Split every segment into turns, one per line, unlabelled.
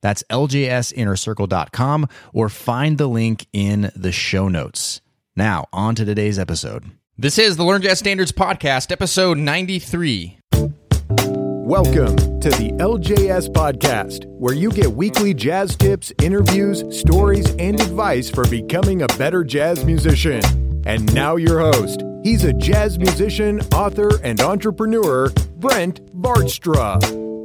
That's ljsinnercircle.com or find the link in the show notes. Now, on to today's episode. This is the Learn Jazz Standards Podcast, episode 93.
Welcome to the LJS Podcast, where you get weekly jazz tips, interviews, stories, and advice for becoming a better jazz musician. And now, your host. He's a jazz musician, author, and entrepreneur, Brent Vaartstra.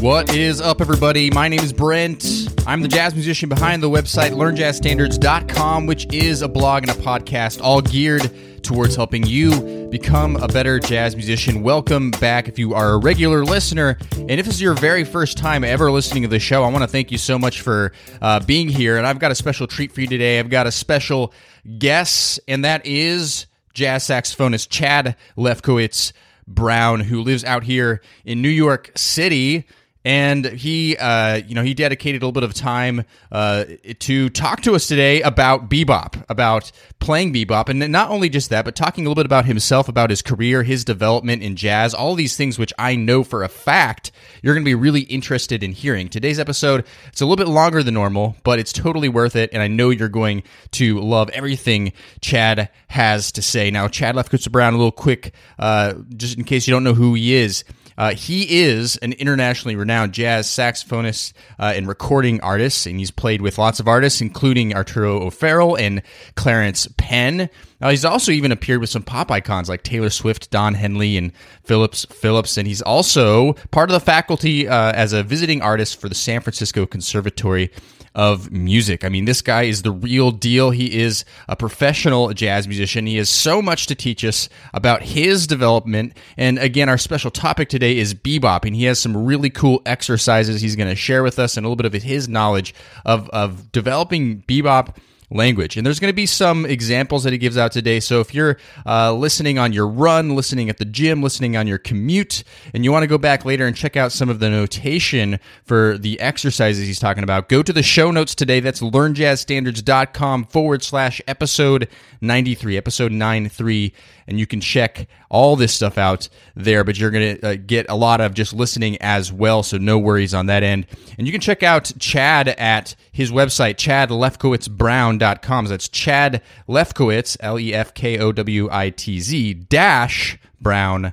What is up, everybody? My name is Brent. I'm the jazz musician behind the website learnjazzstandards.com, which is a blog and a podcast all geared towards helping you become a better jazz musician. Welcome back if you are a regular listener. And if this is your very first time ever listening to the show, I want to thank you so much for uh, being here. And I've got a special treat for you today. I've got a special guest, and that is jazz saxophonist Chad Lefkowitz Brown, who lives out here in New York City and he uh, you know he dedicated a little bit of time uh, to talk to us today about bebop about playing bebop. And not only just that but talking a little bit about himself about his career his development in jazz all these things which i know for a fact you're going to be really interested in hearing. Today's episode it's a little bit longer than normal but it's totally worth it. And i know you're going to love everything chad has to say. Now chad left lefkowitz brown a little quick uh, just in case you don't know who he is uh, he is an internationally renowned jazz saxophonist uh, and recording artist, and he's played with lots of artists, including Arturo O'Farrill and Clarence Penn. Uh, he's also even appeared with some pop icons like Taylor Swift, Don Henley, and Phillips Phillips, and he's also part of the faculty uh, as a visiting artist for the San Francisco Conservatory of music. I mean, this guy is the real deal. He is a professional jazz musician. He has so much to teach us about his development. And again, our special topic today is bebop, and he has some really cool exercises he's going to share with us and a little bit of his knowledge of, of developing bebop language. And there's going to be some examples that he gives out today. So if you're uh, listening on your run, listening at the gym, listening on your commute, and you want to go back later and check out some of the notation for the exercises he's talking about, go to the show notes today. That's learnjazzstandards.com forward slash episode 93, episode 93 and you can check all this stuff out there. But you're going to uh, get a lot of just listening as well, so no worries on that end. And you can check out Chad at his website, chadlefkowitzbrown.com. So that's Chad Lefkowitz, L E F K O W I T Z, dash Brown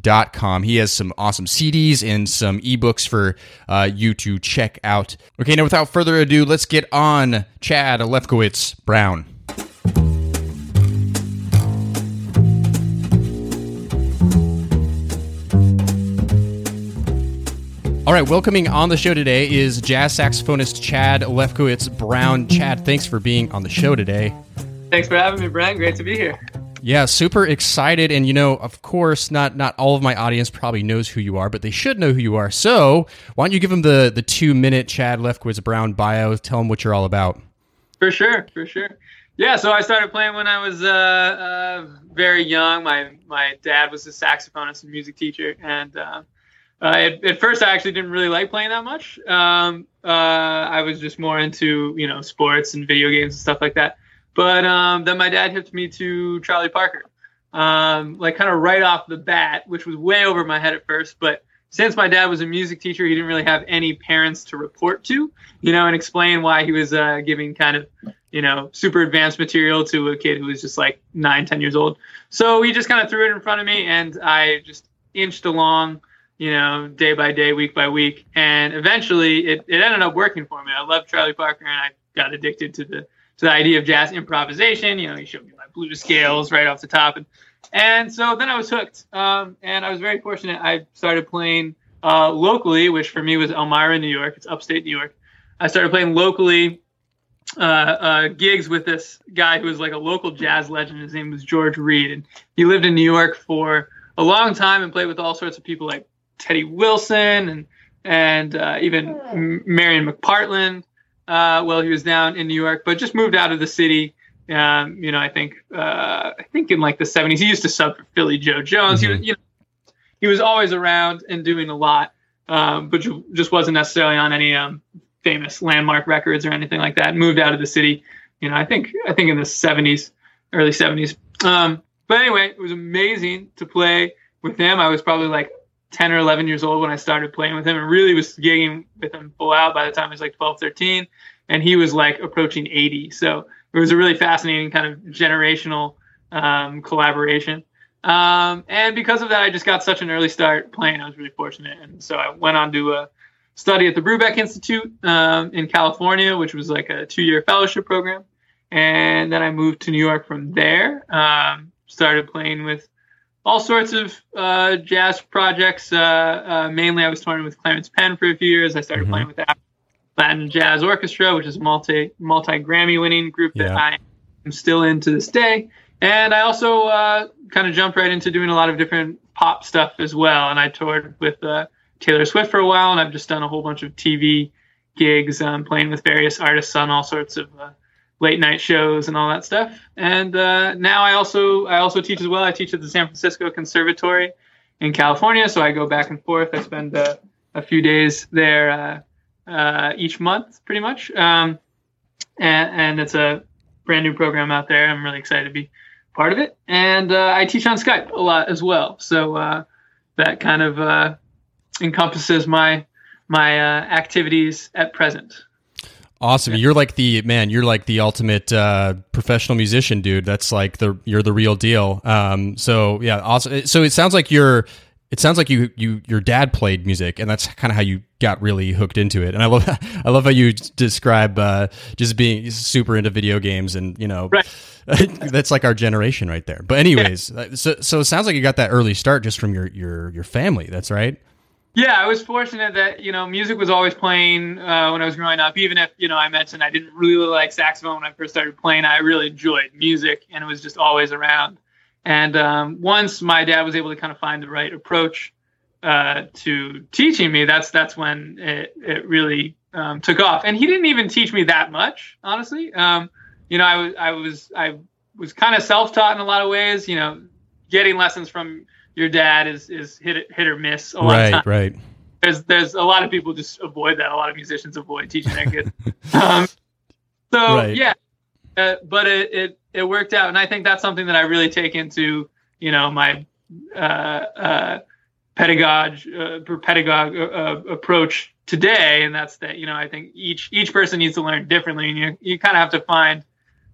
dot com. He has some awesome CDs and some ebooks for uh, you to check out. Okay, now without further ado, let's get on Chad Lefkowitz Brown. All right, welcoming on the show today is jazz saxophonist Chad Lefkowitz Brown. Chad, thanks for being on the show today.
Thanks for having me, Brian. Great to be here.
Yeah, super excited, and you know, of course, not not all of my audience probably knows who you are, but they should know who you are. So, why don't you give them the the two minute Chad Lefkowitz Brown bio? Tell them what you're all about.
For sure, for sure. Yeah, so I started playing when I was uh, uh, very young. My my dad was a saxophonist and music teacher, and uh, uh, at, at, first, I actually didn't really like playing that much. Um, uh, I was just more into you know sports and video games and stuff like that. But um, then my dad hipped me to Charlie Parker, um, like kind of right off the bat, which was way over my head at first. But since my dad was a music teacher, he didn't really have any parents to report to, you know, and explain why he was uh, giving kind of you know super advanced material to a kid who was just like nine, ten years old. So he just kind of threw it in front of me, and I just inched along you know, day by day, week by week. And eventually it, it ended up working for me. I loved Charlie Parker and I got addicted to the to the idea of jazz improvisation. You know, he showed me my blues scales right off the top. And and so then I was hooked. Um, and I was very fortunate. I started playing uh, locally, which for me was Elmira, New York. It's upstate New York. I started playing locally uh, uh, gigs with this guy who was like a local jazz legend. His name was George Reed, and he lived in New York for a long time and played with all sorts of people like Teddy Wilson and and uh, even Marian McPartland uh, while he was down in New York, but just moved out of the city. Um, you know, I think uh, I think in like the 70s, he used to sub for Philly Joe Jones. Mm-hmm. He was, you know, he was always around and doing a lot, um, but just wasn't necessarily on any um, famous landmark records or anything like that. Moved out of the city. You know, I think I think in the 70s, early 70s. Um, but anyway, it was amazing to play with him. I was probably like 10 or 11 years old when I started playing with him and really was gigging with him full out by the time I was like 12, 13. And he was like approaching 80. So it was a really fascinating kind of generational um, collaboration. Um, and because of that, I just got such an early start playing. I was really fortunate. And so I went on to a study at the Brubeck Institute um, in California, which was like a two year fellowship program. And then I moved to New York from there, um, started playing with all sorts of uh, jazz projects. Uh, uh, mainly, I was touring with Clarence Penn for a few years. I started mm-hmm. playing with the Latin Jazz Orchestra, which is a multi multi Grammy winning group yeah. that I am still in to this day. And I also uh, kind of jumped right into doing a lot of different pop stuff as well. And I toured with uh, Taylor Swift for a while, and I've just done a whole bunch of TV gigs, um, playing with various artists on all sorts of uh, late night shows and all that stuff. And uh, now I also I also teach as well. I teach at the San Francisco Conservatory in California, so I go back and forth. I spend uh, a few days there uh, uh each month, pretty much. Um, and, and, it's a brand new program out there. I'm really excited to be part of it. And uh, I teach on Skype a lot as well, so uh, that kind of encompasses my my activities at present.
Awesome. You're like the man, you're like the ultimate uh, professional musician, dude. That's like the you're the real deal. Um, so yeah, awesome. So it sounds like you're it sounds like you you your dad played music and that's kind of how you got really hooked into it. And I love I love how you describe uh, just being super into video games and, you know, right. that's like our generation right there. But anyways, yeah. Uh, so so it sounds like you got that early start just from your your your family. That's right.
Yeah, I was fortunate that you know music was always playing uh, when I was growing up. Even if you know I mentioned I didn't really like saxophone when I first started playing, I really enjoyed music, and it was just always around. And um, once my dad was able to kind of find the right approach uh, to teaching me, that's that's when it it really um, took off. And he didn't even teach me that much, honestly. Um, you know, I was I was I was kind of self taught in a lot of ways. You know, getting lessons from your dad is is hit hit or miss a lot
right,
of time.
Right, right.
There's there's a lot of people just avoid that. A lot of musicians avoid teaching their kids. um, so right. yeah, uh, but it, it it worked out, and I think that's something that I really take into you know my uh, uh, pedagogue uh, pedagogue uh, uh, approach today, and that's that you know I think each each person needs to learn differently, and you you kind of have to find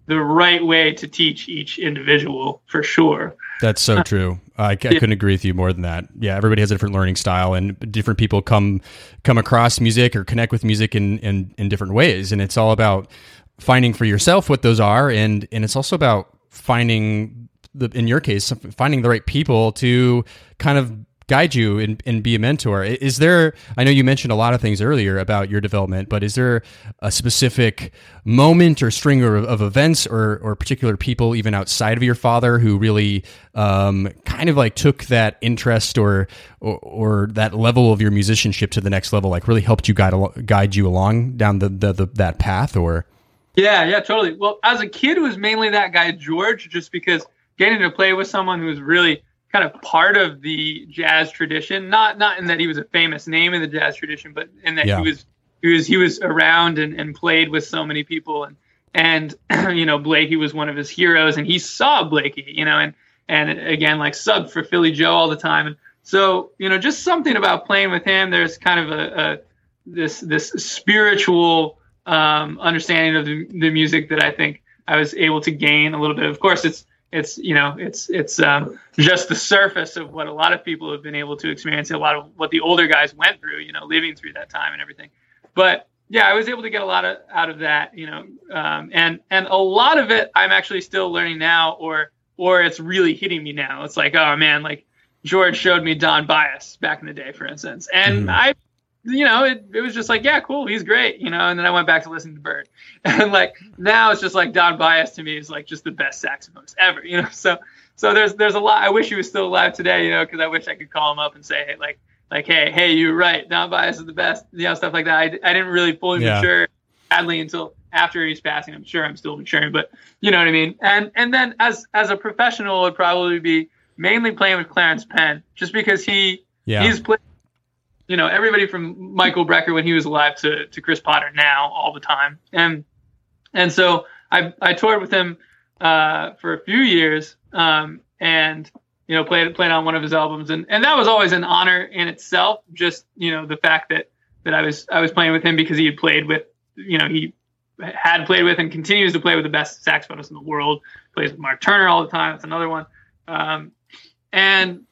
the right way to teach each individual for sure.
That's so uh, true. I, I, couldn't agree with you more than that. Yeah, everybody has a different learning style, and different people come come across music or connect with music in in, in different ways. And it's all about finding for yourself what those are, and and it's also about finding the in your case finding the right people to kind of guide you and, and be a mentor. Is there, I know you mentioned a lot of things earlier about your development, but is there a specific moment or string of, of events or, or particular people, even outside of your father, who really um, kind of like took that interest or, or, or, that level of your musicianship to the next level, like really helped you guide, guide you along down the, the, the that path or?
Yeah, yeah, totally. Well, as a kid, it was mainly that guy, George, just because getting to play with someone who was really kind of part of the jazz tradition. Not not in that he was a famous name in the jazz tradition, but in that yeah. he was he was he was around and, and played with so many people and and you know Blakey was one of his heroes and he saw Blakey, you know, and and again like sub for Philly Joe all the time. And so, you know, just something about playing with him, there's kind of a, a this this spiritual um, understanding of the, the music that I think I was able to gain a little bit. Of course, it's it's you know it's it's um, just the surface of what a lot of people have been able to experience a lot of what the older guys went through you know living through that time and everything. But yeah i was able to get a lot of out of that you know um, and and a lot of it i'm actually still learning now or or it's really hitting me now. It's like oh man like george showed me Don Byas back in the day for instance. And mm. i you know, it, it was just like, yeah, cool, he's great, you know. And then I went back to listen to Bird, and like now it's just like Don Byas to me is like just the best saxophonist ever, you know. So so there's there's a lot. I wish he was still alive today, you know, because I wish I could call him up and say, hey, like like, hey, hey, you're right. Don Byas is the best, you know, stuff like that. I, I didn't really fully
Yeah.
mature sadly until after he's passing. I'm sure I'm still maturing, but you know what I mean. And and then as as a professional, it would probably be mainly playing with Clarence Penn, just because he
Yeah.
he's played. You know, everybody from Michael Brecker when he was alive to, to Chris Potter now all the time, and and so I I toured with him uh, for a few years, um, and you know played played on one of his albums, and, and that was always an honor in itself. Just you know the fact that that I was I was playing with him because he had played with you know he had played with and continues to play with the best saxophonists in the world. Plays with Mark Turner all the time. That's another one, um, and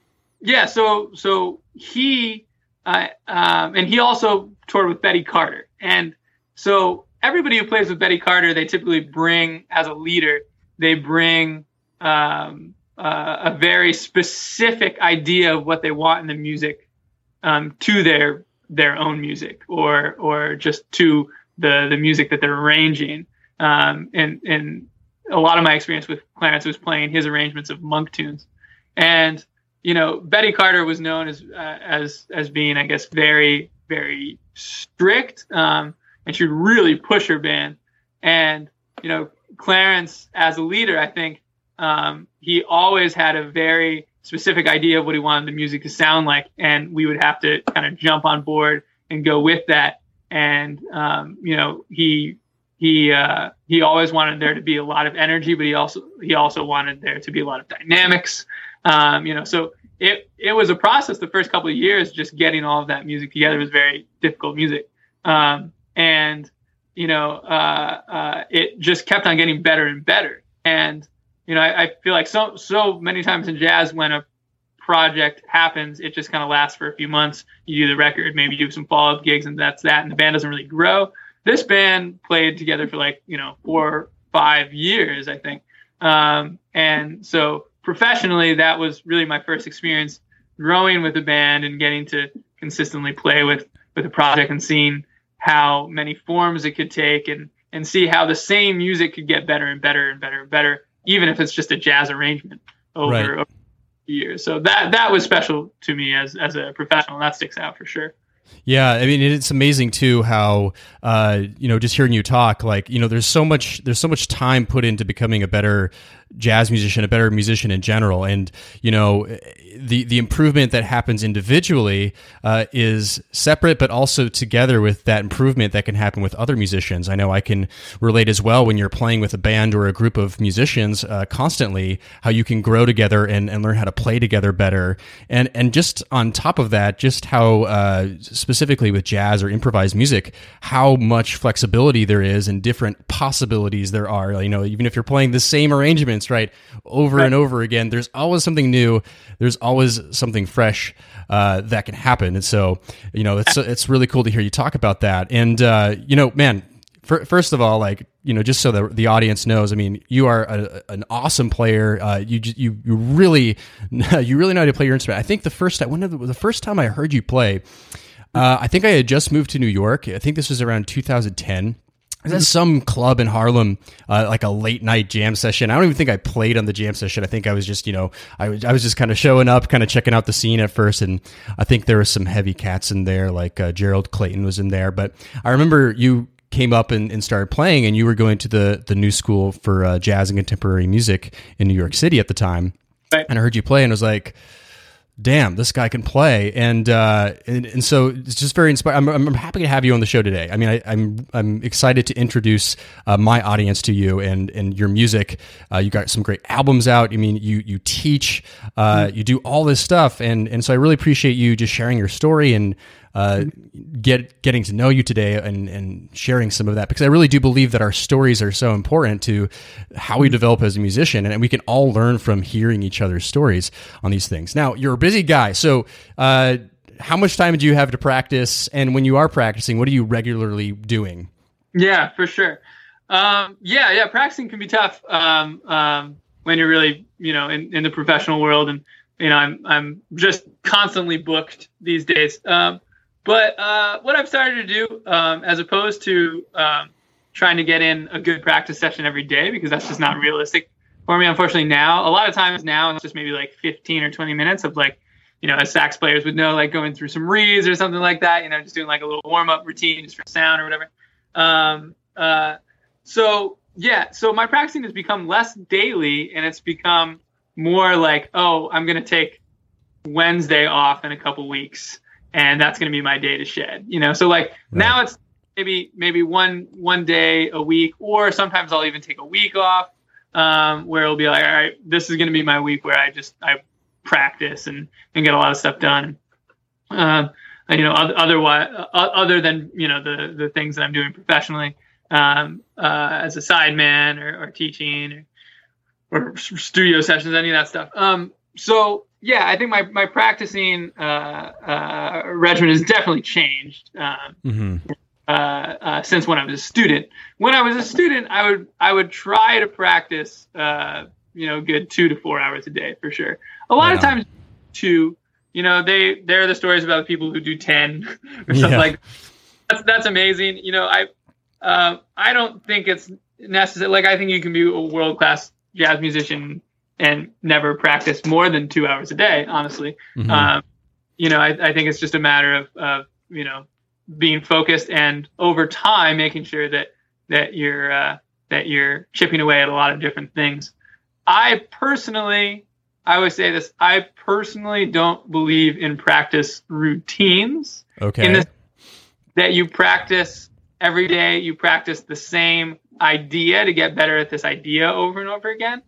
yeah, so so he um, and he also toured with Betty Carter, and so everybody who plays with Betty Carter, they typically bring as a leader, they bring um, uh, a very specific idea of what they want in the music um, to their their own music, or or just to the the music that they're arranging. Um, and and a lot of my experience with Clarence was playing his arrangements of monk tunes, and you know Betty Carter was known as uh, as as being, I guess, very very strict. Um, and she'd really push her band. And you know, Clarence as a leader, I think um, he always had a very specific idea of what he wanted the music to sound like, and we would have to kind of jump on board and go with that. And um, you know, he he uh, he always wanted there to be a lot of energy, but he also he also wanted there to be a lot of dynamics. Um, you know, so it it was a process. The first couple of years, just getting all of that music together was very difficult music. Um, and you know uh, uh, it just kept on getting better and better and you know I, I, feel like so so many times in jazz when a project happens it just kind of lasts for a few months you do the record maybe do some follow-up gigs and that's that and the band doesn't really grow this band played together for like you know four five years i think um, and so professionally that was really my first experience growing with a band and getting to consistently play with with the project and seeing how many forms it could take and and see how the same music could get better and better and better and better even if it's just a jazz arrangement over,
Right.
over years. So that that was special to me as as a professional. That sticks out for sure.
Yeah, I mean it's amazing too how uh, you know just hearing you talk like you know there's so much there's so much time put into becoming a better jazz musician, a better musician in general, and you know the the improvement that happens individually uh, is separate, but also together with that improvement that can happen with other musicians. I know I can relate as well when you're playing with a band or a group of musicians uh, constantly, how you can grow together and, and learn how to play together better, and and just on top of that, just how uh, specifically with jazz or improvised music, how much flexibility there is and different possibilities there are. You know, even if you're playing the same right, over and over again, there's always something new. There's always something fresh uh, that can happen, and so you know, it's it's really cool to hear you talk about that. And uh, you know, man, fir- first of all, like you know, just so that the audience knows, I mean, you are a, an awesome player. Uh, you you you really you really know how to play your instrument. I think the first time, when the, the first time I heard you play, uh, I think I had just moved to New York. I think this was around 2010. I was at some club in Harlem, uh, like a late night jam session. I don't even think I played on the jam session. I think I was just, you know, I was, I was just kind of showing up, kind of checking out the scene at first. And I think there were some heavy cats in there, like uh, Gerald Clayton was in there. But I remember you came up and, and started playing, and you were going to the the new school for uh, jazz and contemporary music in New York City at the time.
Right.
And I heard you play, and I was like, damn, this guy can play, and uh, and, and so it's just very inspiring. I'm, I'm happy to have you on the show today. I mean, I, I'm I'm excited to introduce uh, my audience to you and and your music. Uh, you got some great albums out. I mean, you you teach, uh, you do all this stuff, and and so I really appreciate you just sharing your story and. Uh, get getting to know you today and, and sharing some of that because I really do believe that our stories are so important to how we develop as a musician and we can all learn from hearing each other's stories on these things. Now you're a busy guy, so uh, how much time do you have to practice? And when you are practicing, what are you regularly doing?
Yeah, for sure. Um, yeah, yeah, practicing can be tough um, um, when you're really, you know, in, in the professional world, and you know, I'm I'm just constantly booked these days. Um, but uh, what I've started to do, um, as opposed to um, trying to get in a good practice session every day, because that's just not realistic for me, unfortunately. Now, a lot of times now it's just maybe like 15 or 20 minutes of like you know, as sax players would know, like going through some reeds or something like that. You know, just doing like a little warm up routine just for sound or whatever. Um, uh, so yeah, so my practicing has become less daily, and it's become more like, oh, I'm gonna take Wednesday off in a couple weeks, and that's gonna be my day to shed. You know, so like right. now it's maybe maybe one one day a week, or sometimes I'll even take a week off, um, where it'll be like, all right, this is gonna be my week where I just I practice and and get a lot of stuff done. Um, you know, otherwise, other than you know the the things that I'm doing professionally um, uh, as a sideman or, or teaching or, or, studio sessions, any of that stuff. Um, so yeah, I think my my practicing uh, uh, regimen has definitely changed um, mm-hmm. Uh, uh, since when I was a student. When I was a student, I would I would try to practice, uh, you know, good two to four hours a day for sure. A lot yeah. of times, two. You know, they there are the stories about the people who do ten or something yeah. like. That's that's amazing. You know, I uh, I don't think it's necessary. Like, I think you can be a world class jazz musician and never practice more than two hours a day. Honestly, mm-hmm. um, you know, I, I, think it's just a matter of, of you know being focused and over time making sure that that you're uh, that you're chipping away at a lot of different things. I personally, I would say this. I personally don't believe in practice routines.
Okay. In this,
that you practice every day you practice the same idea to get better at this idea over and over again.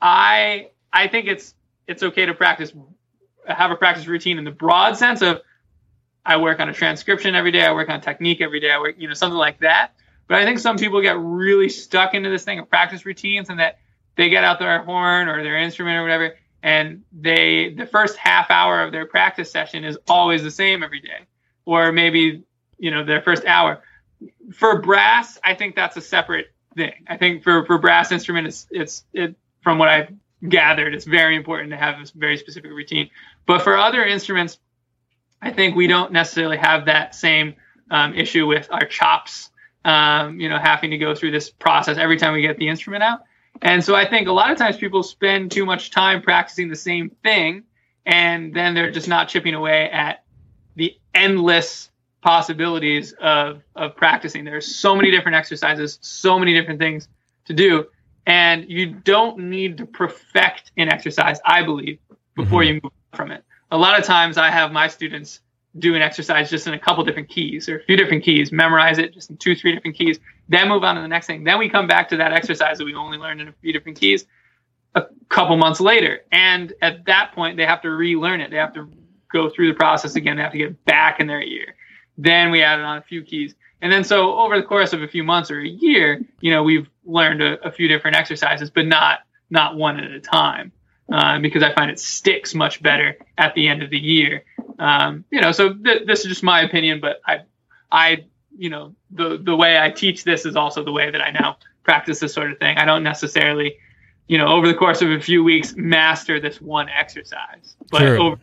I I think it's it's okay to practice have a practice routine in the broad sense of I work on a transcription every day, I work on technique every day, I work, you know, something like that. But I think some people get really stuck into this thing of practice routines and that they get out their horn or their instrument or whatever and they the first half hour of their practice session is always the same every day or maybe you know their first hour for brass, I think that's a separate thing. I think for for brass instrument, it's it's it from what I've gathered, it's very important to have a very specific routine. But for other instruments, I think we don't necessarily have that same um, issue with our chops. Um, you know, having to go through this process every time we get the instrument out. And so I think a lot of times people spend too much time practicing the same thing, and then they're just not chipping away at the endless possibilities of of practicing. There's so many different exercises, so many different things to do, and you don't need to perfect an exercise. I believe before mm-hmm. you move from it. A lot of times, I have my students do an exercise just in a couple different keys or a few different keys, memorize it just in two, three different keys, then move on to the next thing. Then we come back to that exercise that we only learned in a few different keys a couple months later. And at that point, they have to relearn it. They have to go through the process again. They have to get back in their ear. Then we added on a few keys. And then so over the course of a few months or a year, you know, we've learned a, a few different exercises, but not not one at a time. Uh, because I find it sticks much better at the end of the year. Um, you know, so th- this is just my opinion, but I, I, you know, the the way I teach this is also the way that I now practice this sort of thing. I don't necessarily, you know, over the course of a few weeks master this one exercise, but sure. over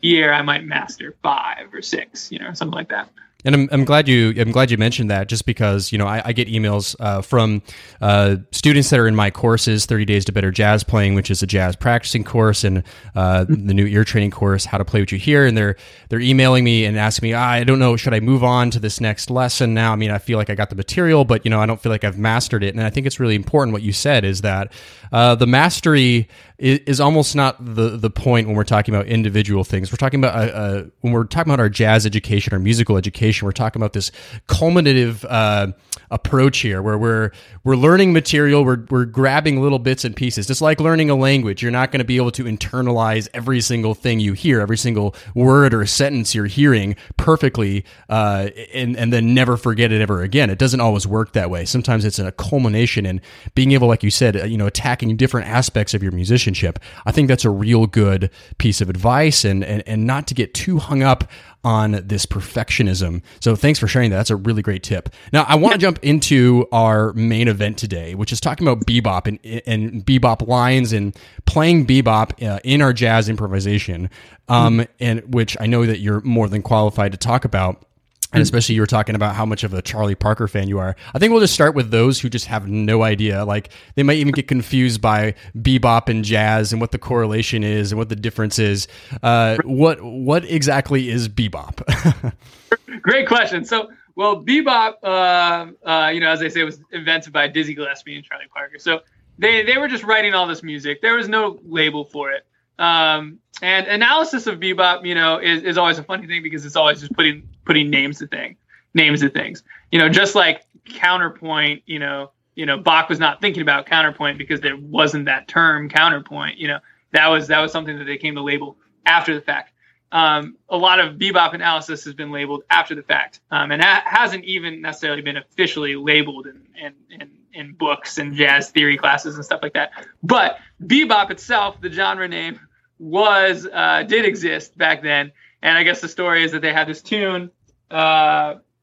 year I might master five or six, you know, something like that.
And I'm, I'm glad you I'm glad you mentioned that just because you know I, I get emails uh, from uh, students that are in my courses 30 days to better jazz playing which is a jazz practicing course and uh, the new ear training course how to play what you hear. And they're they're emailing me and asking me ah, I don't know should I move on to this next lesson now? I mean I feel like I got the material but you know I don't feel like I've mastered it. And I think it's really important what you said is that uh, the mastery is, is, almost not the the point when we're talking about individual things we're talking about uh, uh, when we're talking about our jazz education our musical education we're talking about this culminative uh, approach here, where we're we're learning material, we're we're grabbing little bits and pieces, just like learning a language. You're not going to be able to internalize every single thing you hear, every single word or sentence you're hearing perfectly, uh, and and then never forget it ever again. It doesn't always work that way. Sometimes it's a culmination and being able, like you said, uh, you know, attacking different aspects of your musicianship. I think that's a real good piece of advice, and and and not to get too hung up on this perfectionism. So thanks for sharing that. That's a really great tip. Now I want to jump into our main event today, which is talking about bebop and, and bebop lines and playing bebop uh, in our jazz improvisation, um, mm and which I know that you're more than qualified to talk about. And especially you were talking about how much of a Charlie Parker fan you are. I think we'll just start with those who just have no idea. Like they might even get confused by bebop and jazz and what the correlation is and what the difference is. Uh, what what exactly is bebop?
Great question. So, well, bebop, uh, uh, you know, as they say, was invented by Dizzy Gillespie and Charlie Parker. So they they were just writing all this music. There was no label for it. Um, and analysis of bebop, you know, is, is always a funny thing because it's always just putting putting names to things, names to things. You know, just like counterpoint, you know, you know, Bach was not thinking about counterpoint because there wasn't that term counterpoint. You know, that was that was something that they came to label after the fact. Um, a lot of bebop analysis has been labeled after the fact, um, and ha- hasn't even necessarily been officially labeled in, in, in, in books and jazz theory classes and stuff like that. But bebop itself, the genre name, was uh, did exist back then, and I guess the story is that they had this tune uh,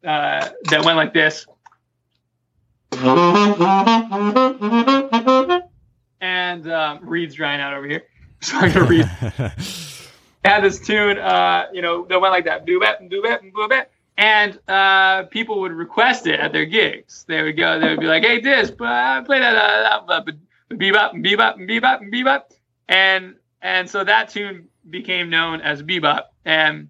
uh, that went like this. And um, Reed's drying out over here, so I'm gonna read. had this tune, uh, you know, that went like that, bap and bap and bap, and uh, people would request it at their gigs. They would go, they would be like, "Hey, this, uh, play that, uh, bebop and bebop and bebop and bebop," and and so that tune became known as bebop, and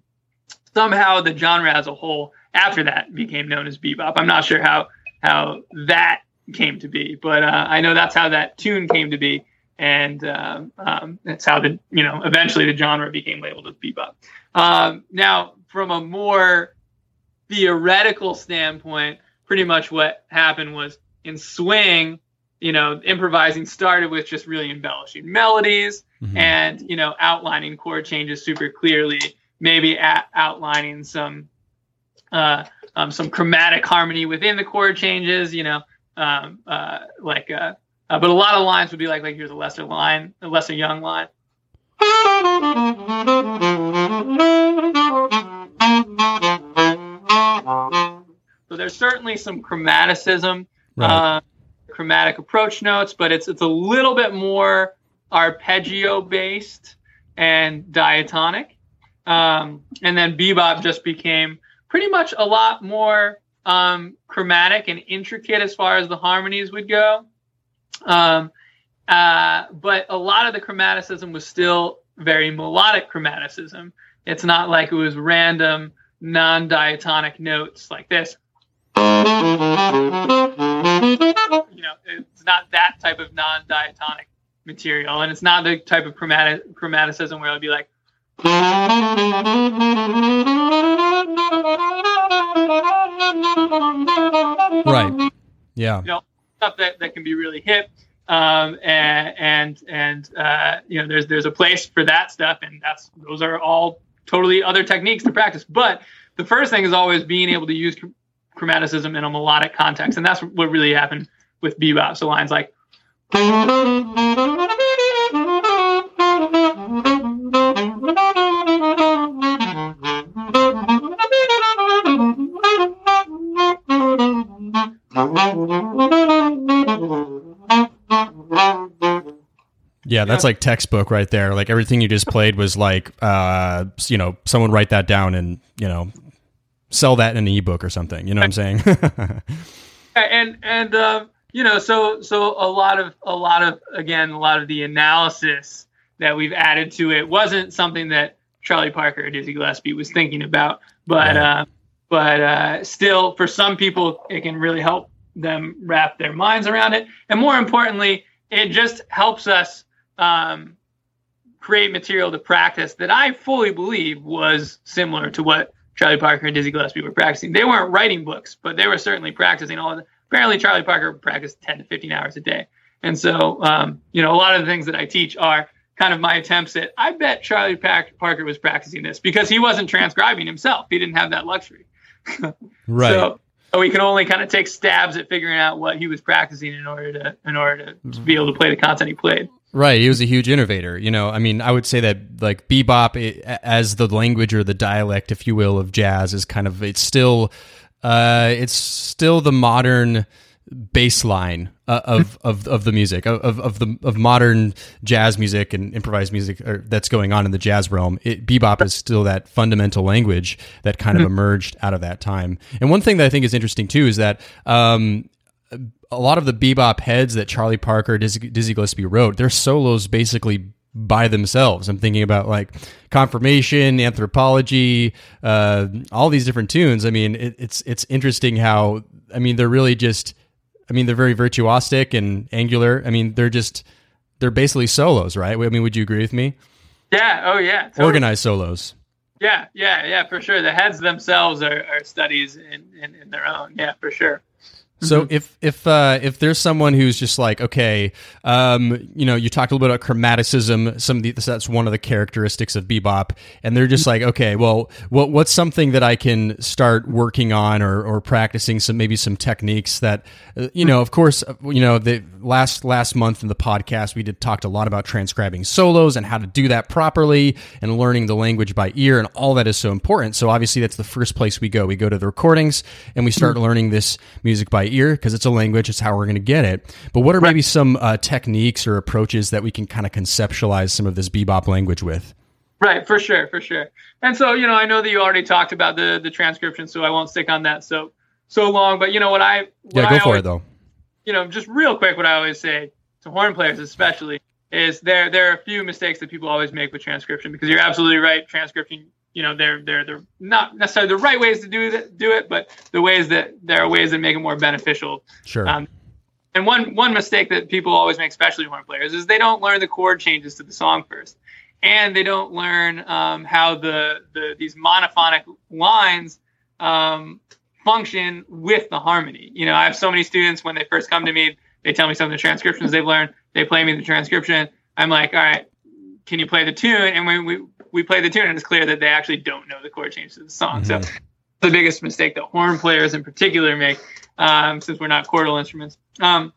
somehow the genre as a whole after that became known as bebop. I'm not sure how how that came to be, but uh, I know that's how that tune came to be, and um, um, that's how the you know eventually the genre became labeled as bebop. Um, now, from a more theoretical standpoint, pretty much what happened was in swing, you know, improvising started with just really embellishing melodies mm-hmm. and you know outlining chord changes super clearly maybe at, outlining some uh, um, some chromatic harmony within the chord changes you know um, uh, like uh, uh, but a lot of lines would be like like here's a Lester line a Lester Young line so there's certainly some chromaticism right. Uh, chromatic approach notes but it's it's a little bit more arpeggio based and diatonic. Um, and then bebop just became pretty much a lot more um, chromatic and intricate as far as the harmonies would go. Um, uh, but a lot of the chromaticism was still very melodic chromaticism. It's not like it was random, non diatonic notes like this. You know, it's not that type of non diatonic material, and it's not the type of chromatic chromaticism where it would be like.
Right. Yeah.
You know, stuff that, that can be really hip. Um, and and, and uh, you know, there's there's a place for that stuff, and that's those are all totally other techniques to practice. But the first thing is always being able to use chromaticism in a melodic context, and that's what really happened with bebop. So lines like
yeah, that's like textbook right there. Like everything you just played was like, uh, you know, someone write that down and you know, sell that in an ebook or something. You know what I'm saying?
and and uh, you know, so so a lot of a lot of again a lot of the analysis that we've added to it wasn't something that Charlie Parker or Dizzy Gillespie was thinking about, but uh, but uh, still, for some people, it can really help them wrap their minds around it, and more importantly, it just helps us um, create material to practice that I fully believe was similar to what Charlie Parker and Dizzy Gillespie were practicing. They weren't writing books, but they were certainly practicing all of the apparently Charlie Parker practiced 10 to 15 hours a day. And so, um, you know, a lot of the things that I teach are kind of my attempts at, I bet Charlie Parker was practicing this because he wasn't transcribing himself. He didn't have that luxury.
right.
So, so we can only kind of take stabs at figuring out what he was practicing in order to, in order to, to be able to play the content he played.
Right, he was a huge innovator. You know, I mean, I would say that like bebop, it, as the language or the dialect, if you will, of jazz, is kind of it's still uh, it's still the modern baseline uh, of, of of the music of, of the of modern jazz music and improvised music that's going on in the jazz realm. It, bebop is still that fundamental language that kind of mm-hmm. emerged out of that time. And one thing that I think is interesting too is that um, a lot of the bebop heads that Charlie Parker, Dizzy, Dizzy Gillespie wrote, their solos basically by themselves. I'm thinking about like confirmation, anthropology, uh, all these different tunes. I mean, it, it's it's interesting how I mean they're really just I mean they're very virtuosic and angular. I mean they're just they're basically solos, right? I mean, would you agree with me?
Yeah. Oh yeah.
Totally. Organized solos.
Yeah, yeah, yeah, for sure. The heads themselves are, are studies in, in, in their own. Yeah, for sure.
So mm-hmm. if if uh, if there's someone who's just like okay, um, you know, you talked a little bit about chromaticism. Some of the, that's one of the characteristics of bebop, and they're just like okay, well, what what's something that I can start working on or or practicing some maybe some techniques that uh, you know, of course, uh, you know, the last last month in the podcast we did talked a lot about transcribing solos and how to do that properly and learning the language by ear and all that is so important. So obviously that's the first place we go. We go to the recordings and we start mm-hmm. learning this music by ear because it's a language. It's how we're going to get it. But what are maybe some uh, techniques or approaches that we can kind of conceptualize some of this bebop language with?
Right, for sure, for sure. And so, you know, I know that you already talked about the the transcription, so I won't stick on that so so long. But you know what I what
yeah, go
I
for
always,
it though.
You know, just real quick, what I always say to horn players, especially, is there there are a few mistakes that people always make with transcription because you're absolutely right. Transcription you know they're they're they're not necessarily the right ways to do that do it, but the ways that there are ways that make it more beneficial.
Sure. Um,
and one one mistake that people always make, especially horn players, is they don't learn the chord changes to the song first, and they don't learn um, how the the these monophonic lines um, function with the harmony. You know, I have so many students when they first come to me, they tell me some of the transcriptions they've learned. They play me the transcription. I'm like, all right, can you play the tune? And when we we play the tune and it's clear that they actually don't know the chord change to the song. Mm-hmm. So the biggest mistake that horn players in particular make, um, since we're not chordal instruments. Um,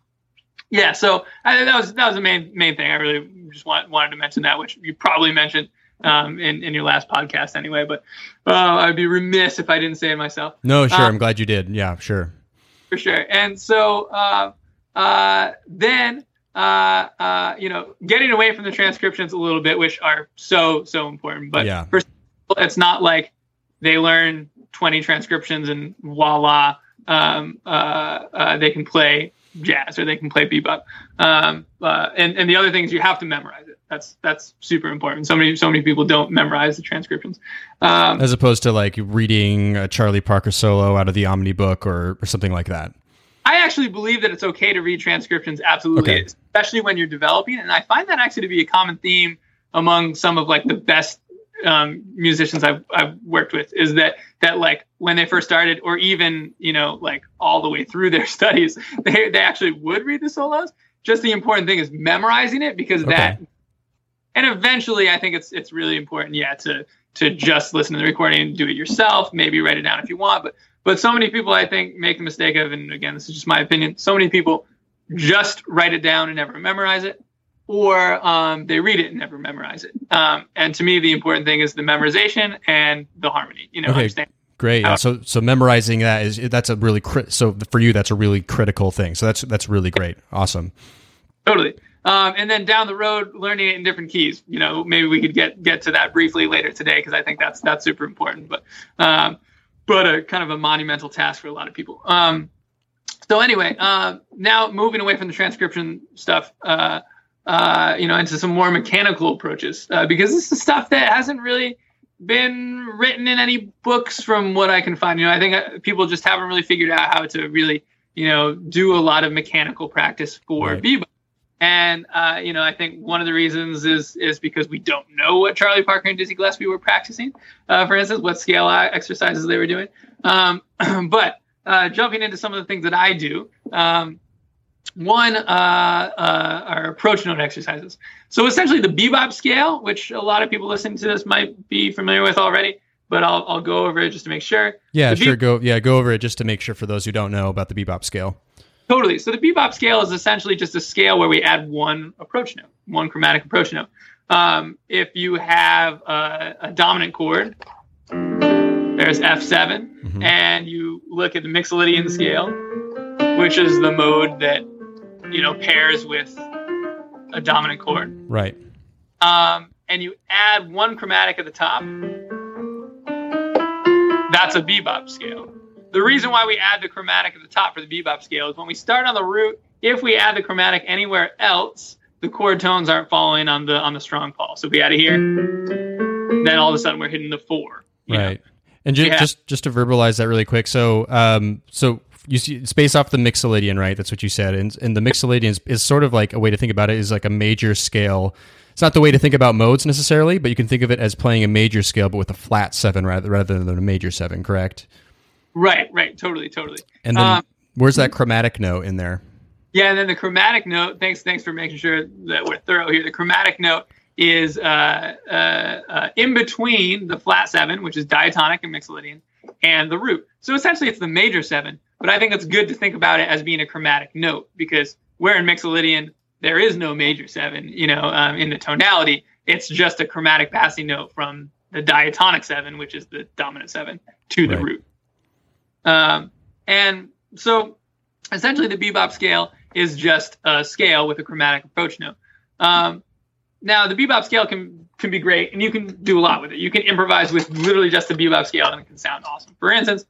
yeah, so I, that was that was the main main thing. I really just want, wanted to mention that, which you probably mentioned um, in in your last podcast anyway. But uh, I'd be remiss if I didn't say it myself.
No, sure. Um, I'm glad you did. Yeah, sure.
For sure. And so uh, uh, then uh, uh, you know, getting away from the transcriptions a little bit, which are so so important. But
yeah.
first, it's not like they learn 20 transcriptions and voila, um, uh, uh, they can play jazz or they can play bebop. Um, uh, and and the other thing is you have to memorize it. That's that's super important. So many so many people don't memorize the transcriptions,
um, as opposed to like reading a Charlie Parker solo out of the Omnibook or, or something like that.
I actually believe that it's okay to read transcriptions, absolutely, okay. Especially when you're developing. And I find that actually to be a common theme among some of like the best um, musicians I've, I've worked with is that that like when they first started, or even you know like all the way through their studies, they they actually would read the solos. Just the important thing is memorizing it because okay. that, and eventually I think it's it's really important, yeah, to to just listen to the recording and do it yourself. Maybe write it down if you want, but but so many people, I think, make the mistake of, and again, this is just my opinion. So many people just write it down and never memorize it, or um, they read it and never memorize it. Um, and to me, the important thing is the memorization and the harmony. You know, okay. understand.
Great. Yeah. So so memorizing that is that's a really cri- so for you that's a really critical thing. So that's that's really great. Awesome.
Totally. Um, and then down the road, learning it in different keys. You know, maybe we could get get to that briefly later today because I think that's that's super important. But um, but a kind of a monumental task for a lot of people. Um, so anyway, uh, now moving away from the transcription stuff, uh, uh, you know, into some more mechanical approaches, uh, because this is stuff that hasn't really been written in any books from what I can find. You know, I think uh, people just haven't really figured out how to really, you know, do a lot of mechanical practice for right. bebop. And uh, you know, I think one of the reasons is is because we don't know what Charlie Parker and Dizzy Gillespie were practicing. Uh, for instance, what scale exercises they were doing. Um, but uh, jumping into some of the things that I do, um, one uh, uh, are approach note exercises. So essentially, the bebop scale, which a lot of people listening to this might be familiar with already, but I'll I'll go over it just to make sure.
Yeah, the sure. Be- go yeah, go over it just to make sure for those who don't know about the bebop scale.
Totally. So the bebop scale is essentially just a scale where we add one approach note, one chromatic approach note. Um, if you have a, a, dominant chord, there's F7, mm-hmm. and you look at the Mixolydian scale, which is the mode that you know pairs with a dominant chord.
Right.
Um, and you add one chromatic at the top. That's a bebop scale. The reason why we add the chromatic at the top for the bebop scale is when we start on the root, if we add the chromatic anywhere else, the chord tones aren't following on the on the strong fall. So if we add it here, then all of a sudden we're hitting the four. Right. know?
And ju-
Yeah.
just just to verbalize that really quick. So um so you see it's based off the mixolydian, right? That's what you said. And and the mixolydian is, is sort of like a way to think about it is like a major scale. It's not the way to think about modes necessarily, but you can think of it as playing a major scale but with a flat 7 rather rather than a major 7, correct?
Right, right, totally, totally.
And then
Um,
where's that chromatic note in there?
Yeah, and then the chromatic note. Thanks, thanks for making sure that we're thorough here. The chromatic note is uh, uh, uh, in between the flat seven, which is diatonic and mixolydian, and the root. So essentially, it's the major seven. But I think it's good to think about it as being a chromatic note because where in mixolydian there is no major seven, you know, um, in the tonality, it's just a chromatic passing note from the diatonic seven, which is the dominant seven, to the
Right.
root. Um, and so essentially the bebop scale is just a scale with a chromatic approach note. Um, now the bebop scale can can be great, and you can do a lot with it. You can improvise with literally just the bebop scale, and it can sound awesome. For instance,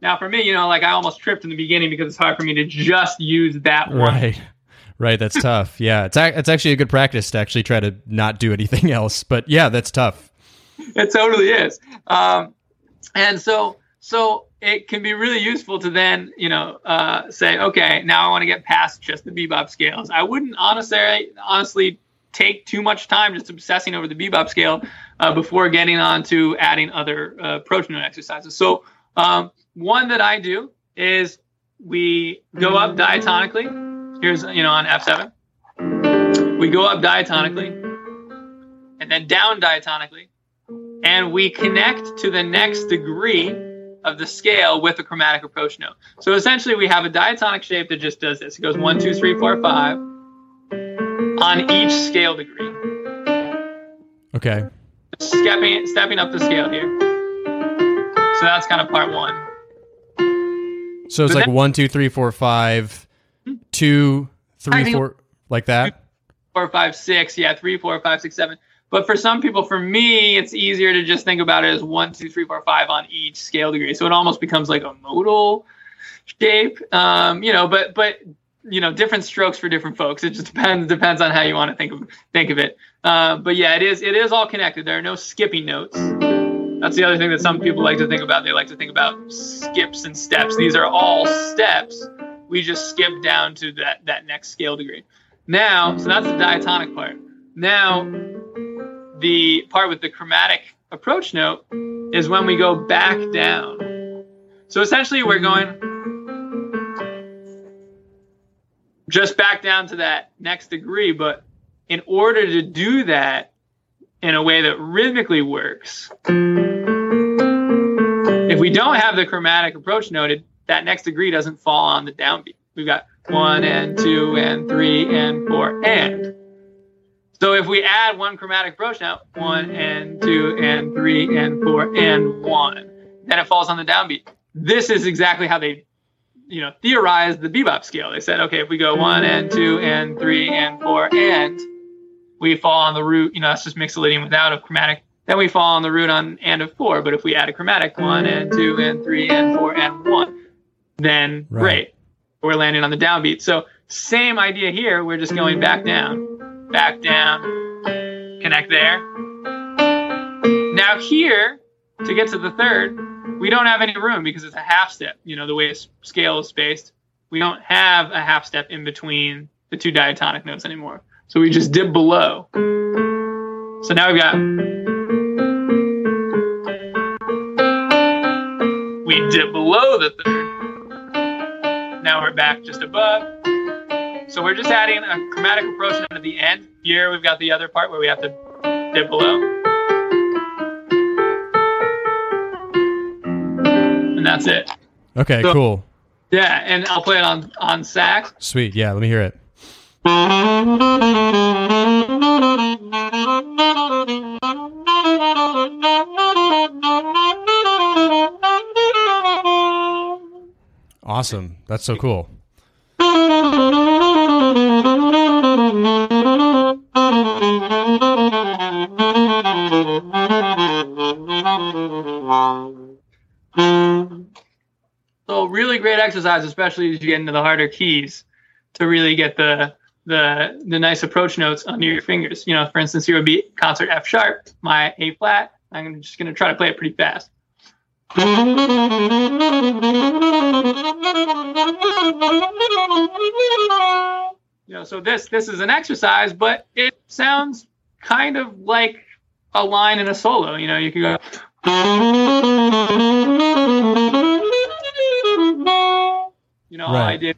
now for me, you know, like I almost tripped in the beginning because it's hard for me to just use that one.
Right. Right, that's tough. Yeah, it's ac- it's actually a good practice to actually try to not do anything else. But yeah, that's tough.
it totally is. Um, and so, so it can be really useful to then, you know, uh, say, okay, now I want to get past just the bebop scales. I wouldn't honestly, honestly take too much time just obsessing over the bebop scale uh, before getting on to adding other uh, approach note exercises. So, um, one that I do is we go up diatonically. Here's, you know, on F7. We go up diatonically and then down diatonically and we connect to the next degree of the scale with a chromatic approach note. So essentially, we have a diatonic shape that just does this. It goes one, two, three, four, five on each scale degree.
Okay.
Stepping, stepping up the scale here. So that's kind of part one.
So it's
But
like
then-
one, two, three, four, five, hmm? two, three, four, like that.
Four, five, six. Yeah, three, four, five, six, seven. But for some people, for me, it's easier to just think about it as one, two, three, four, five on each scale degree. So it almost becomes like a modal shape. Um, you know, but but you know, different strokes for different folks. It just depends depends on how you want to think of think of it. Uh, but yeah, it is it is all connected. There are no skipping notes. That's the other thing that some people like to think about. They like to think about skips and steps. These are all steps. We just skip down to that that next scale degree. Now, so that's the diatonic part. Now, the part with the chromatic approach note is when we go back down. So essentially, we're going just back down to that next degree. But in order to do that in a way that rhythmically works, if we don't have the chromatic approach noted, that next degree doesn't fall on the downbeat. We've got one and two and three and four and. So if we add one chromatic now, one and two and three and four and one, then it falls on the downbeat. This is exactly how they, you know, theorized the bebop scale. They said, okay, if we go one and two and three and four and, we fall on the root. You know, that's just mixolydian without a chromatic. Then we fall on the root on and of four. But if we add a chromatic, one and two and three and four and one, then
Right.
great, we're landing on the downbeat. So same idea here. We're just going back down, back down, connect there. Now here, to get to the third, we don't have any room because it's a half step. You know, the way scale is spaced, we don't have a half step in between the two diatonic notes anymore. So we just dip below. So now we've got. We dip below the third. Now we're back just above. So we're just adding a chromatic approach note at the end. Here we've got the other part where we have to dip below. And that's it.
Okay,
So-
cool.
Yeah, and I'll play it on on sax.
Sweet. Yeah, let me hear it. Awesome. That's so cool.
So really great exercise, especially as you get into the harder keys, to really get the the the nice approach notes under your fingers. You know, for instance, here would be concert F sharp, my A flat. I'm just gonna try to play it pretty fast. You know, so this this is an exercise, but it sounds kind of like a line in a solo. You know, you could go. You know,
Right.
I did.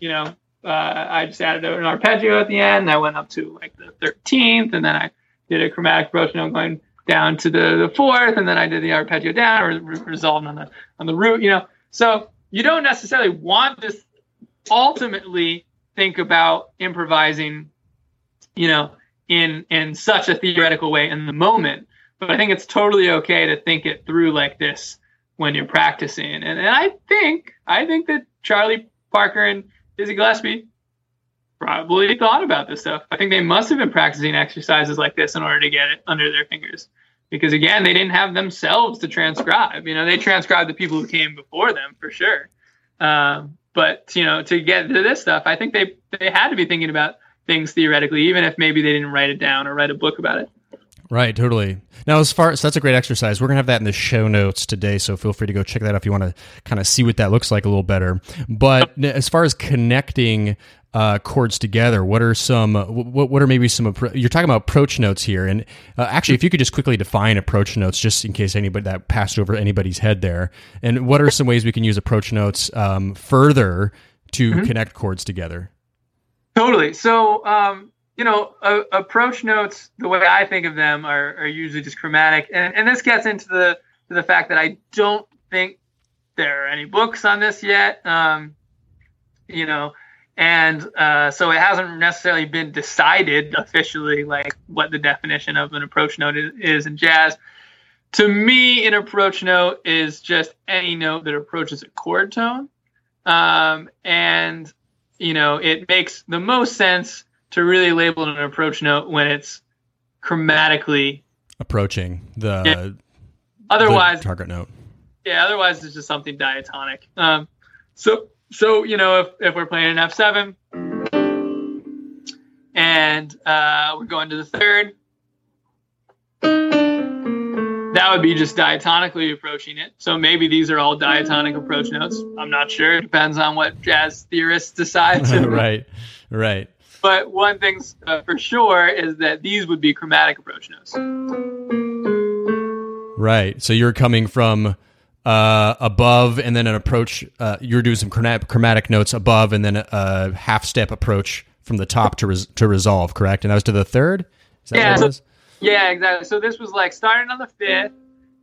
You know, uh, I just added an arpeggio at the end. I went up to like the thirteenth, and then I did a chromatic approach note going down to the, the fourth, and then I did the arpeggio down, or re- resolved on the on the root. You know, so you don't necessarily want this ultimately think about improvising. You know, in in such a theoretical way in the moment, but I think it's totally okay to think it through like this when you're practicing. And, and I think I think that Charlie Parker and Dizzy Gillespie probably thought about this stuff. I think they must have been practicing exercises like this in order to get it under their fingers. Because again, they didn't have themselves to transcribe. You know, they transcribed the people who came before them for sure. Um, but you know, to get to this stuff, I think they they had to be thinking about things theoretically, even if maybe they didn't write it down or write a book about it.
Right, totally. Now, as far so that's a great exercise. We're gonna have that in the show notes today, so feel free to go check that out if you want to kind of see what that looks like a little better. But as far as connecting uh, chords together, what are some? What, what are maybe some? appro- You're talking about approach notes here, and uh, actually, if you could just quickly define approach notes, just in case anybody that passed over anybody's head there, and what are some ways we can use approach notes um, further to connect chords together?
Totally. So, um, you know, uh, approach notes, the way I think of them, are, are usually just chromatic, and, and this gets into the to the fact that I don't think there are any books on this yet. Um, you know, and uh, so it hasn't necessarily been decided officially, like what the definition of an approach note is, in jazz. To me, an approach note is just any note that approaches a chord tone, um, and you know, it makes the most sense to really label an approach note when it's chromatically.
Approaching the,
Yeah.
the
Otherwise,
target note.
yeah, otherwise it's just something diatonic. Um, so, so you know, if, if we're playing an F seven and uh, we're going to the third, that would be just diatonically approaching it. So maybe these are all diatonic approach notes. I'm not sure. It depends on what jazz theorists decide. To
right, right.
But one thing's uh, for sure is that these would be chromatic approach notes.
Right. So you're coming from uh, above and then an approach. Uh, you're doing some chromatic, chromatic notes above and then a, half step approach from the top to res- to resolve. Correct. And that was to the third. Is that
Yeah.
what it was?
Yeah, exactly. So this was like starting on the fifth.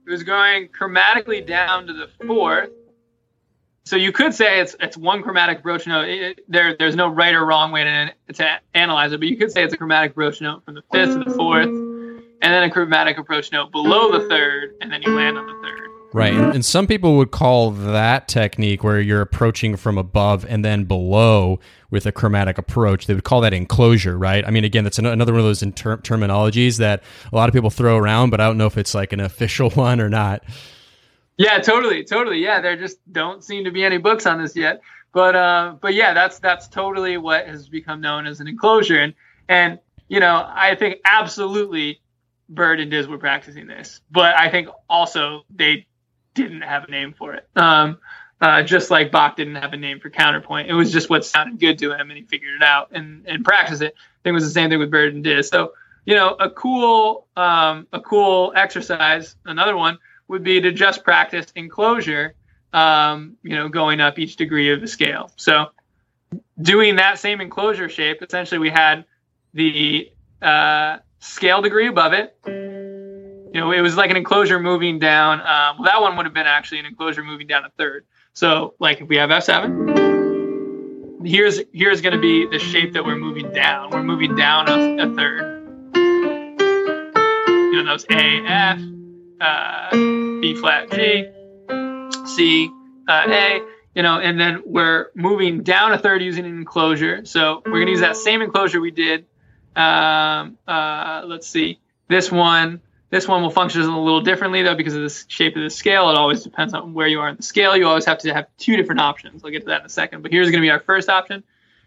It was going chromatically down to the fourth. So you could say it's it's one chromatic approach note. It- there there's no right or wrong way to, to analyze it, but you could say it's a chromatic approach note from the fifth to the fourth, and then a chromatic approach note below the third, and then you land on the third.
Right. And, and some people would call that technique where you're approaching from above and then below with a chromatic approach. They would call that enclosure, right? I mean, again, that's an- another one of those inter- terminologies that a lot of people throw around, but I don't know if it's like an official one or not.
Yeah, totally, totally. Yeah, there just don't seem to be any books on this yet. But uh, but yeah, that's that's totally what has become known as an enclosure. And and you know, I think absolutely Bird and Diz were practicing this, but I think also they didn't have a name for it. Um, uh, just like Bach didn't have a name for counterpoint. It was just what sounded good to him, and he figured it out and and practiced it. I think it was the same thing with Bird and Diz. So you know, a cool um, a cool exercise. Another one would be to just practice enclosure, um, you know, going up each degree of the scale. So doing that same enclosure shape, essentially we had the uh, scale degree above it. You know, it was like an enclosure moving down. Um, well, that one would have been actually an enclosure moving down a third. So, like if we have F7, here's here's going to be the shape that we're moving down. We're moving down a, a third. You know those A F, uh, B flat G, C uh, A. You know, and then we're moving down a third using an enclosure. So we're going to use that same enclosure we did. Um, uh, let's see, this one this one will function a little differently though because of the shape of the scale. It always depends on where you are in the scale. You always have to have two different options. I'll get to that in a second. But here's going to be our first option.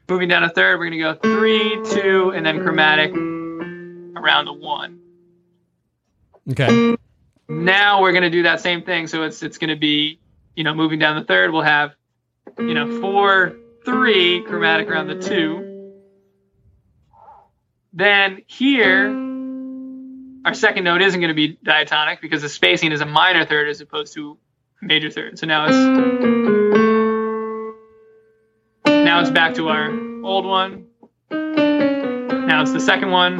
Moving down a third, we're going to go three, two, and then chromatic around a one.
Okay.
Now we're going to do that same thing. So it's it's going to be, you know, moving down the third, we'll have, you know, four, three, chromatic around the two. Then here our second note isn't going to be diatonic because the spacing is a minor third as opposed to a major third. So now it's now it's back to our old one. Now it's the second one.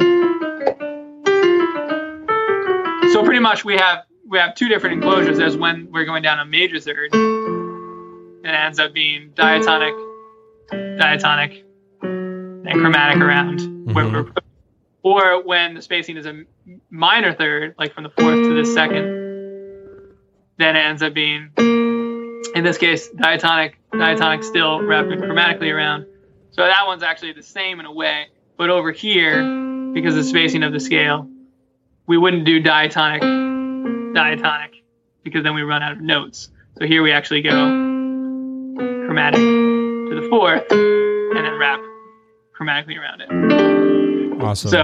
So pretty much we have we have two different enclosures as when we're going down a major third. It ends up being diatonic, diatonic, and chromatic around mm-hmm. where we're or when the spacing is a minor third, like from the fourth to the second, then it ends up being, in this case, diatonic, diatonic still wrapped chromatically around. So that one's actually the same in a way, but over here, because the spacing of the scale, we wouldn't do diatonic, diatonic, because then we run out of notes. So here we actually go chromatic to the fourth, and then wrap chromatically around it.
Awesome.
So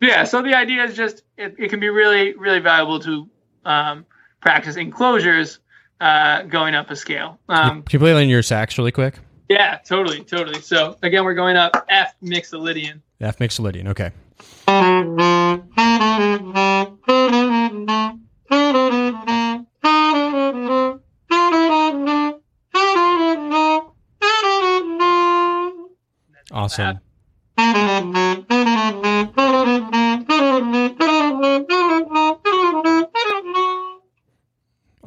yeah, so the idea is just it, it can be really, really valuable to um, practice enclosures uh, going up a scale. Um,
can you play on your sax really quick?
Yeah, totally, totally. So again, we're going up F mixolydian.
F mixolydian. Okay. Awesome.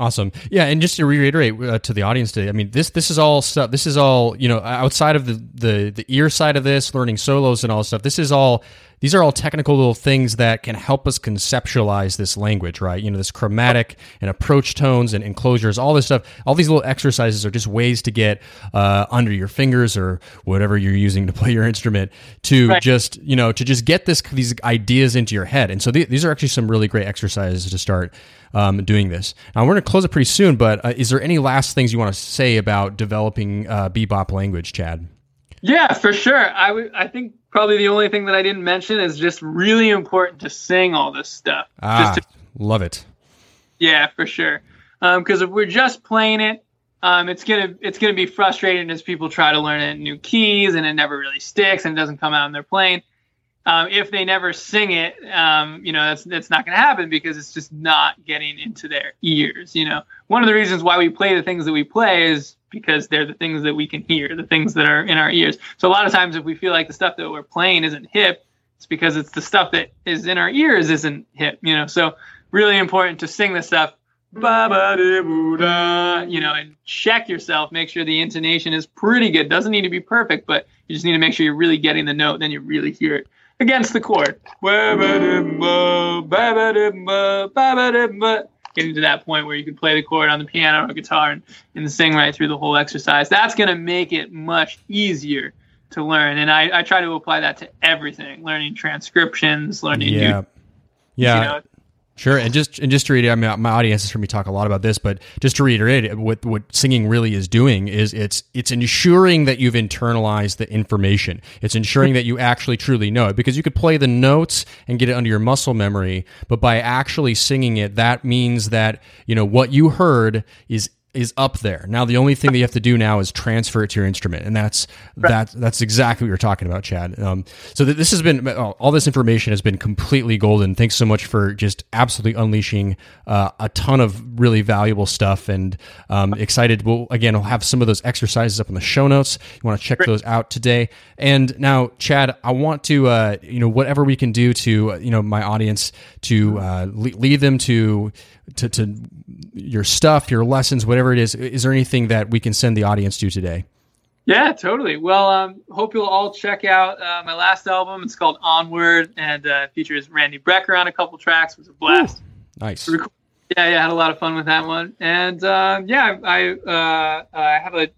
Awesome. Yeah, and just to reiterate uh, to the audience today, I mean this this is all stuff. This is all you know outside of the the the ear side of this, learning solos and all stuff. This is all these are all technical little things that can help us conceptualize this language, right? You know, this chromatic and approach tones and enclosures, all this stuff. All these little exercises are just ways to get uh, under your fingers or whatever you're using to play your instrument to right. just you know to just get this these ideas into your head. And so th- these are actually some really great exercises to start um, doing this. Now we're going to close it pretty soon, but uh, is there any last things you want to say about developing uh, bebop language, Chad?
Yeah, for sure. I, w- I think probably the only thing that I didn't mention is just really important to sing all this stuff.
Ah,
to-
love it.
Yeah, for sure. Because um, if we're just playing it, um, it's gonna it's gonna be frustrating as people try to learn it in new keys and it never really sticks and it doesn't come out in their playing um, if they never sing it, um, you know, that's that's not going to happen because it's just not getting into their ears. You know, one of the reasons why we play the things that we play is because they're the things that we can hear, the things that are in our ears. So a lot of times, if we feel like the stuff that we're playing isn't hip, it's because it's the stuff that is in our ears isn't hip. You know, so really important to sing the stuff. Ba-ba-de-boo-da, You know, and check yourself. Make sure the intonation is pretty good. Doesn't need to be perfect, but you just need to make sure you're really getting the note. Then you really hear it against the chord. Getting to that point where you can play the chord on the piano or guitar and, and sing right through the whole exercise. That's going to make it much easier to learn. And I, I try to apply that to everything learning transcriptions, learning.
Yeah. New, yeah. You know, Sure, and just and just to reiterate, I mean, my audience has heard me talk a lot about this, but just to reiterate, what what singing really is doing is it's it's ensuring that you've internalized the information. It's ensuring that you actually truly know it because you could play the notes and get it under your muscle memory, but by actually singing it, that means that you know what you heard is is up there. Now the only thing that you have to do now is transfer it to your instrument, and that's right. that that's exactly what you're talking about, Chad. Um, so th- this has been all this information has been completely golden. Thanks so much for just absolutely unleashing uh, a ton of really valuable stuff, and um, excited. We'll again we'll have some of those exercises up in the show notes. You want to check those out today. And now, Chad, I want to uh, you know whatever we can do to uh, you know my audience to uh, lead them to to, to your stuff, your lessons, whatever it is. Is there anything that we can send the audience to today?
Yeah, totally. Well, um, hope you'll all check out uh, my last album. It's called Onward and uh, features Randy Brecker on a couple tracks. It was a blast.
Ooh, nice.
Yeah, yeah, I had a lot of fun with that one. And uh, yeah, I uh, I have a,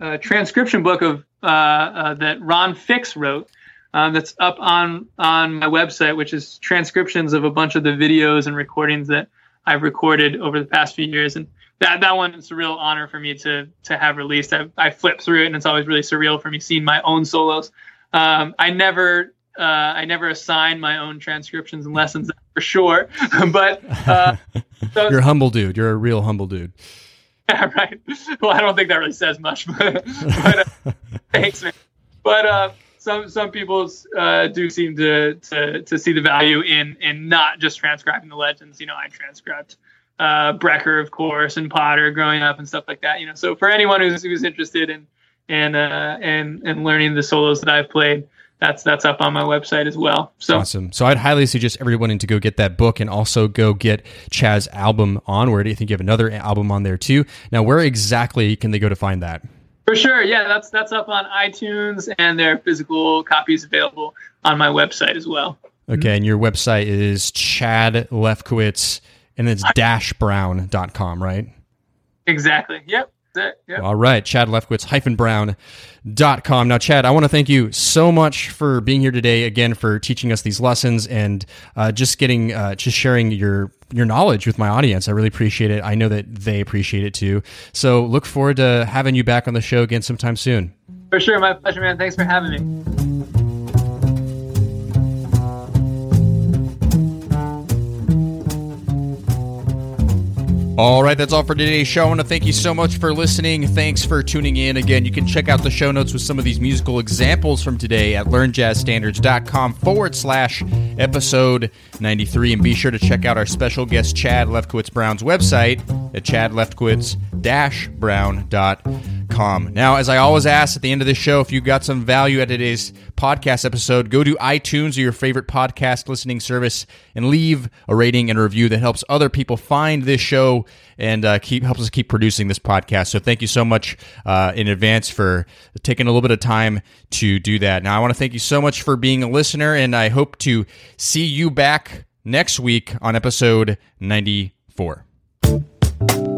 a, transcription book of uh, uh, that Ron Fix wrote. Um, that's up on on my website, which is transcriptions of a bunch of the videos and recordings that I've recorded over the past few years. And that that one is a real honor for me to to have released. I, I flip through it, and it's always really surreal for me seeing my own solos. Um, I never uh, I never assign my own transcriptions and lessons for sure, but uh,
so, you're a humble dude. You're a real humble dude.
Yeah, right. Well, I don't think that really says much, but, but uh, thanks, man. But uh, some some people uh, do seem to, to to see the value in in not just transcribing the legends. You know, I transcribed uh, Brecker, of course, and Potter growing up and stuff like that. You know, so for anyone who's who's interested in and uh, and and learning the solos that I've played, that's that's up on my website as well. So
awesome. So I'd highly suggest everyone to go get that book and also go get Chad's album Onward. I think you have another album on there too. Now, where exactly can they go to find that?
For sure, yeah, that's that's up on iTunes and there are physical copies available on my website as well.
Okay, and your website is Chad Lefkowitz and it's dashbrown.com, right?
Exactly. Yep. Yep.
All right, Chad Lefkowitz hyphen brown.com. Now, Chad, I want to thank you so much for being here today again for teaching us these lessons and uh, just getting uh, just sharing your your knowledge with my audience. I really appreciate it. I know that they appreciate it too. So, look forward to having you back on the show again sometime soon.
For sure, my pleasure, man. Thanks for having me.
All right, that's all for today's show. I want to thank you so much for listening. Thanks for tuning in. Again, you can check out the show notes with some of these musical examples from today at learnjazzstandards.com forward slash episode 93. And be sure to check out our special guest, Chad Lefkowitz Brown's website at chadlefkowitz brown.com. Now, as I always ask at the end of the show, if you got some value at today's podcast episode, go to iTunes or your favorite podcast listening service and leave a rating and a review that helps other people find this show and uh, keep helps us keep producing this podcast. So, thank you so much uh, in advance for taking a little bit of time to do that. Now, I want to thank you so much for being a listener, and I hope to see you back next week on episode ninety four.